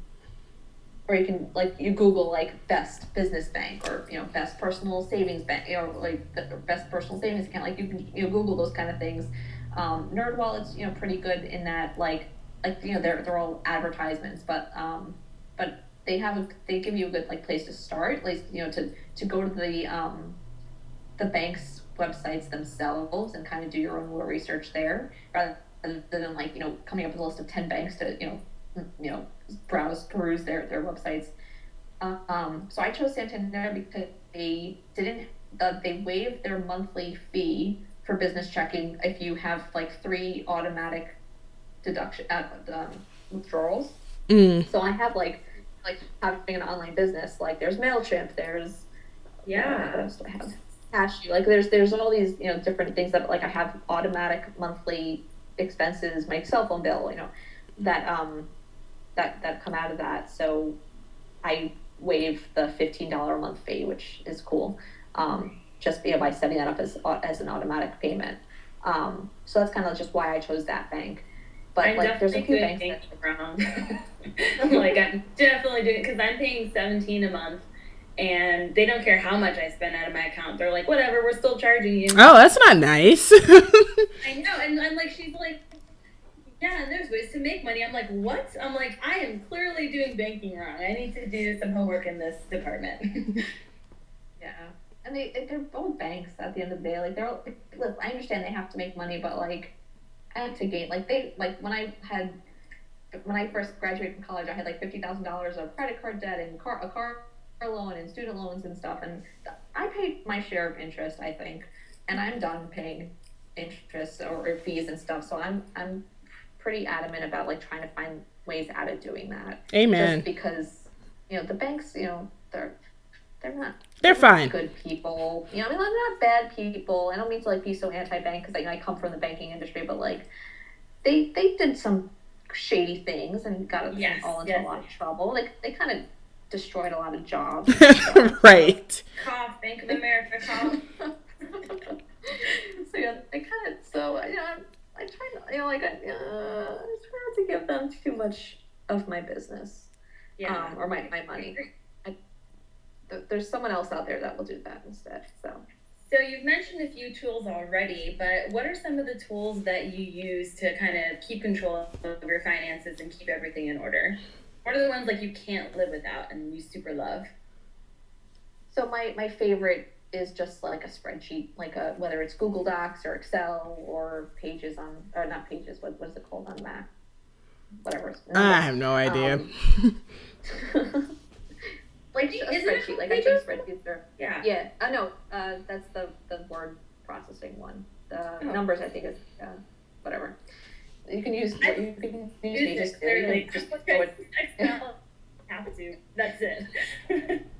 or you can like you Google like best business bank or you know best personal savings bank, know like the best personal savings account. Like you can you know Google those kind of things. Um, NerdWallet's you know pretty good in that like like you know they're they're all advertisements, but um, but they have a, they give you a good like place to start, like you know to to go to the um, the bank's websites themselves and kind of do your own little research there rather than like you know coming up with a list of ten banks to you know you know browse peruse their their websites. Um, so I chose Santander because they didn't uh, they waived their monthly fee for business checking if you have like three automatic deduction uh, um, withdrawals. Mm. So I have like like having an online business. Like there's Mailchimp. There's Yeah. what else do I have? Cashew. Like there's there's all these you know different things that like I have automatic monthly expenses, my cell phone bill, you know, that um that that come out of that. So I waive the fifteen dollar a month fee, which is cool. Um, just you know, by setting that up as as an automatic payment. Um, so that's kind of just why I chose that bank. But I'm like, there's a definitely few doing banks that banking wrong. (laughs) like I'm definitely doing because I'm paying 17 a month, and they don't care how much I spend out of my account. They're like, whatever, we're still charging you. Oh, that's not nice. (laughs) I know, and I'm like, she's like, yeah, and there's ways to make money. I'm like, what? I'm like, I am clearly doing banking wrong. I need to do some homework in this department. (laughs) Yeah, and they they're both banks at the end of the day. Like they're all, look, I understand they have to make money, but like I have to gain. Like they like when I had when I first graduated from college, I had like fifty thousand dollars of credit card debt and car a car loan and student loans and stuff, and I paid my share of interest, I think, and I'm done paying interest or fees and stuff. So I'm I'm pretty adamant about like trying to find ways out of doing that. Amen. Just because you know the banks, you know, they're they're not They're fine. good people. You know, I mean, they're not bad people. I don't mean to like be so anti-bank because you know, I come from the banking industry, but like they they did some shady things and got us Yes, all into yes. a lot of trouble. Like they kind of destroyed a lot of jobs. (laughs) right. cough, Bank of America, cough. (laughs) so yeah, I kind of so you know I, try not you know like I, uh, I try not to give them too much of my business Yeah. um, or my, my money. I, th- there's someone else out there that will do that instead. So. So you've mentioned a few tools already, but what are some of the tools that you use to kind of keep control of your finances and keep everything in order? What are the ones like you can't live without and you super love? So my, my favorite is just like a spreadsheet, like a whether it's Google Docs or Excel or Pages on or not Pages. What what is it called on Mac? Whatever. it's- I have no idea. Um, (laughs) like a Isn't it spreadsheet. Like I Pages? think spreadsheets are. Yeah. Yeah. I know. Uh, that's the the word processing one. The Oh. numbers I think is uh, whatever. You can use I- you can use Use Pages. it. You clearly. can just (laughs) throw it Excel. Have to. That's it. (laughs)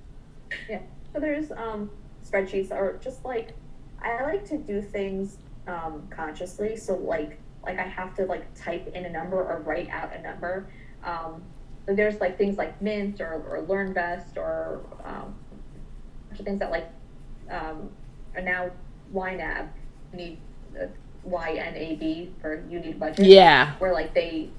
Yeah. So there's um, spreadsheets or just like I like to do things um, consciously. So like like I have to like type in a number or write out a number. Um, there's like things like Mint or, or LearnVest or um, a bunch of things that like um, are now YNAB. You need uh, YNAB for you need budget Yeah. where like they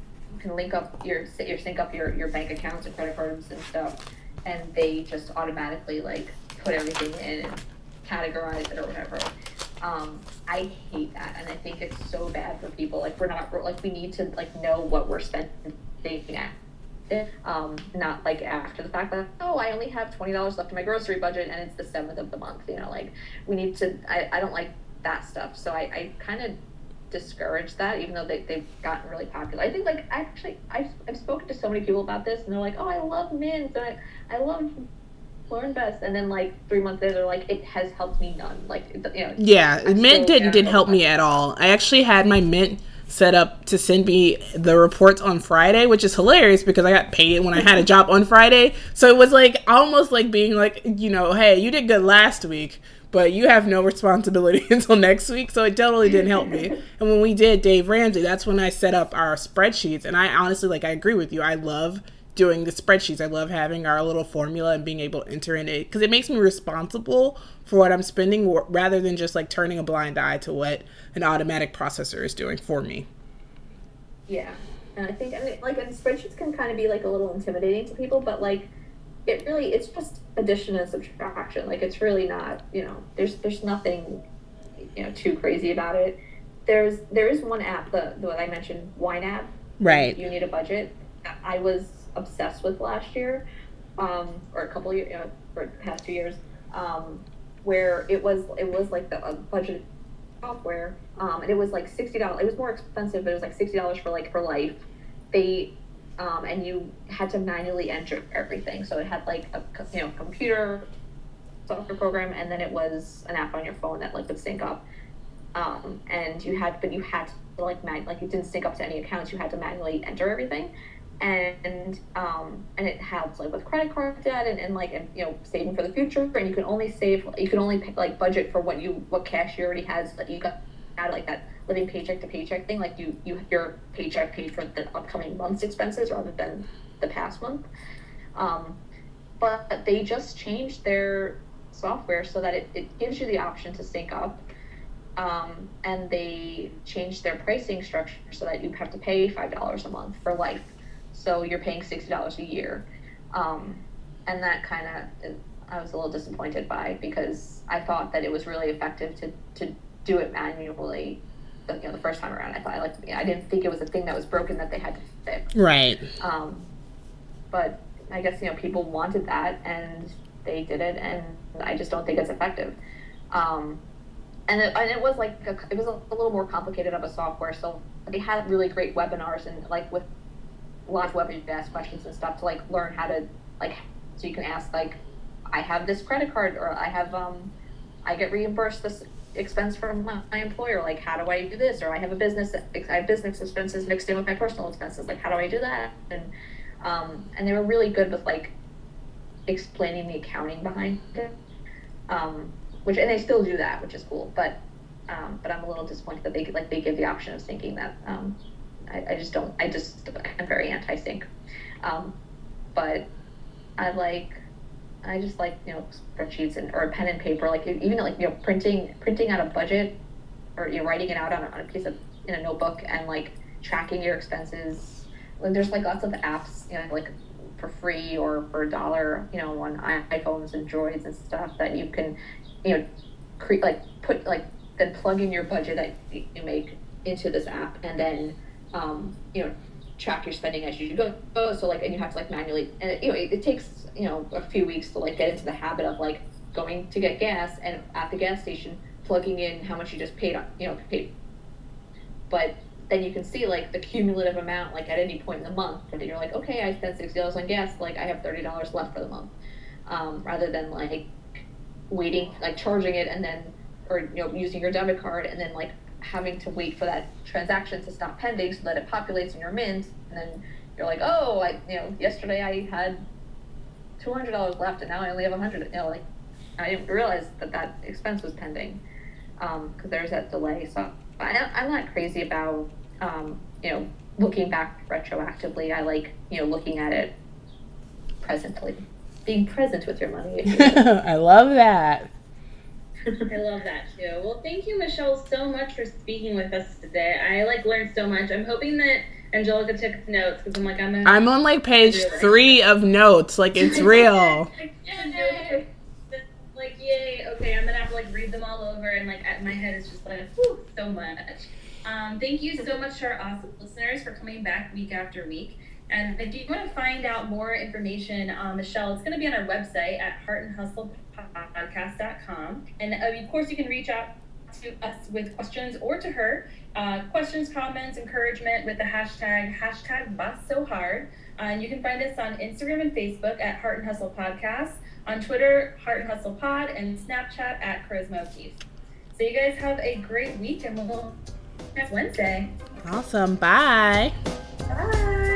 can link up your your sync up your, your bank accounts and credit cards and stuff and they just automatically like put everything in and categorize it or whatever. Um, i hate that and i think it's so bad for people. Like we're not like we need to like know what we're spending at um, not like after the fact that oh i only have $20 left in my grocery budget and it's the 7th of the month you know like we need to i, I don't like that stuff. So i, I kind of discourage that even though they, they've gotten really popular. I think like actually I've, I've spoken to so many people about this and they're like oh i love mint and i, I love LearnVest and then like three months later they're like it has helped me none like you know Yeah, Mint didn't didn't help me at all. I actually had my Mint set up to send me the reports on Friday, which is hilarious because I got paid when I had a (laughs) job on Friday. So it was like almost like being like, you know, hey, you did good last week, but you have no responsibility (laughs) until next week. So it totally didn't help me. (laughs) And when we did Dave Ramsey, that's when I set up our spreadsheets. And I honestly like I agree with you. I love doing the spreadsheets. I love having our little formula and being able to enter in it because it makes me responsible for what I'm spending rather than just like turning a blind eye to what an automatic processor is doing for me. yeah And I think, I mean, like, and spreadsheets can kind of be like a little intimidating to people, but like, it really, it's just addition and subtraction. Like, it's really not, you know, there's there's nothing, you know, too crazy about it. There's there is one app, the the one I mentioned, YNAB. Right. You need a budget. I was obsessed with last year, um, or a couple years, you know, for the past two years, um, where it was it was like the a budget software, um, and it was like sixty dollars. It was more expensive, but it was like sixty dollars for like for life. They um, and you had to manually enter everything. So it had like a you know computer software program, and then it was an app on your phone that like would sync up. Um, and you had, but you had to like man, like it didn't sync up to any accounts. You had to manually enter everything, and um, and it helps like with credit card debt and, and like and you know saving for the future. And you can only save, you can only like budget for what you what cash you already has that you got out like that living paycheck to paycheck thing. Like you you your paycheck paid for the upcoming month's expenses rather than the past month. Um, but they just changed their software so that it, it gives you the option to sync up um, and they changed their pricing structure so that you have to pay five dollars a month for life so you're paying sixty dollars a year um, and that kind of i was a little disappointed by because i thought that it was really effective to, to do it manually the, you know, the first time around i thought i liked i didn't think it was a thing that was broken that they had to fix Right. um, but I guess you know people wanted that and they did it, and I just don't think it's effective. Um, and it, and it was like a, it was a, a little more complicated of a software, so they had really great webinars and like with live web could ask questions and stuff to like learn how to like so you can ask like I have this credit card or I have um I get reimbursed this expense from my, my employer like how do I do this? Or I have a business I have business expenses mixed in with my personal expenses like how do I do that? And um, and they were really good with like explaining the accounting behind it um, which and they still do that which is cool but um, but I'm a little disappointed that they like they give the option of syncing that um, I, I just don't I just I'm very anti sync um, but I like I just like you know spreadsheets and or pen and paper like even like you know printing printing out a budget or you know writing it out on a, on a piece of in a notebook and like tracking your expenses. Like there's like lots of apps you know like for free or for a dollar you know on iPhones and Droids and stuff that you can you know create like put like then plug in your budget that you make into this app and then um, you know track your spending as you go. So like, and you have to like manually, and you know, it, it, takes you know a few weeks to like get into the habit of like going to get gas and at the gas station plugging in how much you just paid on, you know, paid. But then you can see like the cumulative amount like at any point in the month, then you're like, okay, I spent sixty dollars on gas, like I have thirty dollars left for the month, um, rather than like waiting, like charging it and then, or you know, using your debit card and then like having to wait for that transaction to stop pending so that it populates in your mint and then you're like oh i you know yesterday i had $200 left and now i only have 100 you know like i didn't realize that that expense was pending because um, there's that delay. So I, i'm not crazy about um, you know looking back retroactively. I like you know looking at it presently being present with your money. (laughs) I love that (laughs) I love that too. Well, thank you, Michelle, so much for speaking with us today. I like learned so much. I'm hoping that Angelica took notes because I'm like I'm. A, I'm on like page three of notes. Like it's (laughs) real. (laughs) like yay! Okay, I'm gonna have to like read them all over, and like my head is just like whew, so much. Um, thank you so much to our awesome listeners for coming back week after week. And if you want to find out more information on Michelle, it's going to be on our website at Heart And uh, of course, you can reach out to us with questions or to her. Uh, questions, comments, encouragement with the hashtag, hashtag Boss So Hard. Uh, and you can find us on Instagram and Facebook at Heart and Hustle Podcast, on Twitter, Heart and Hustle Pod, and Snapchat at Charisma O'Keefe. So you guys have a great week, and we'll next Wednesday. Awesome. Bye. Bye.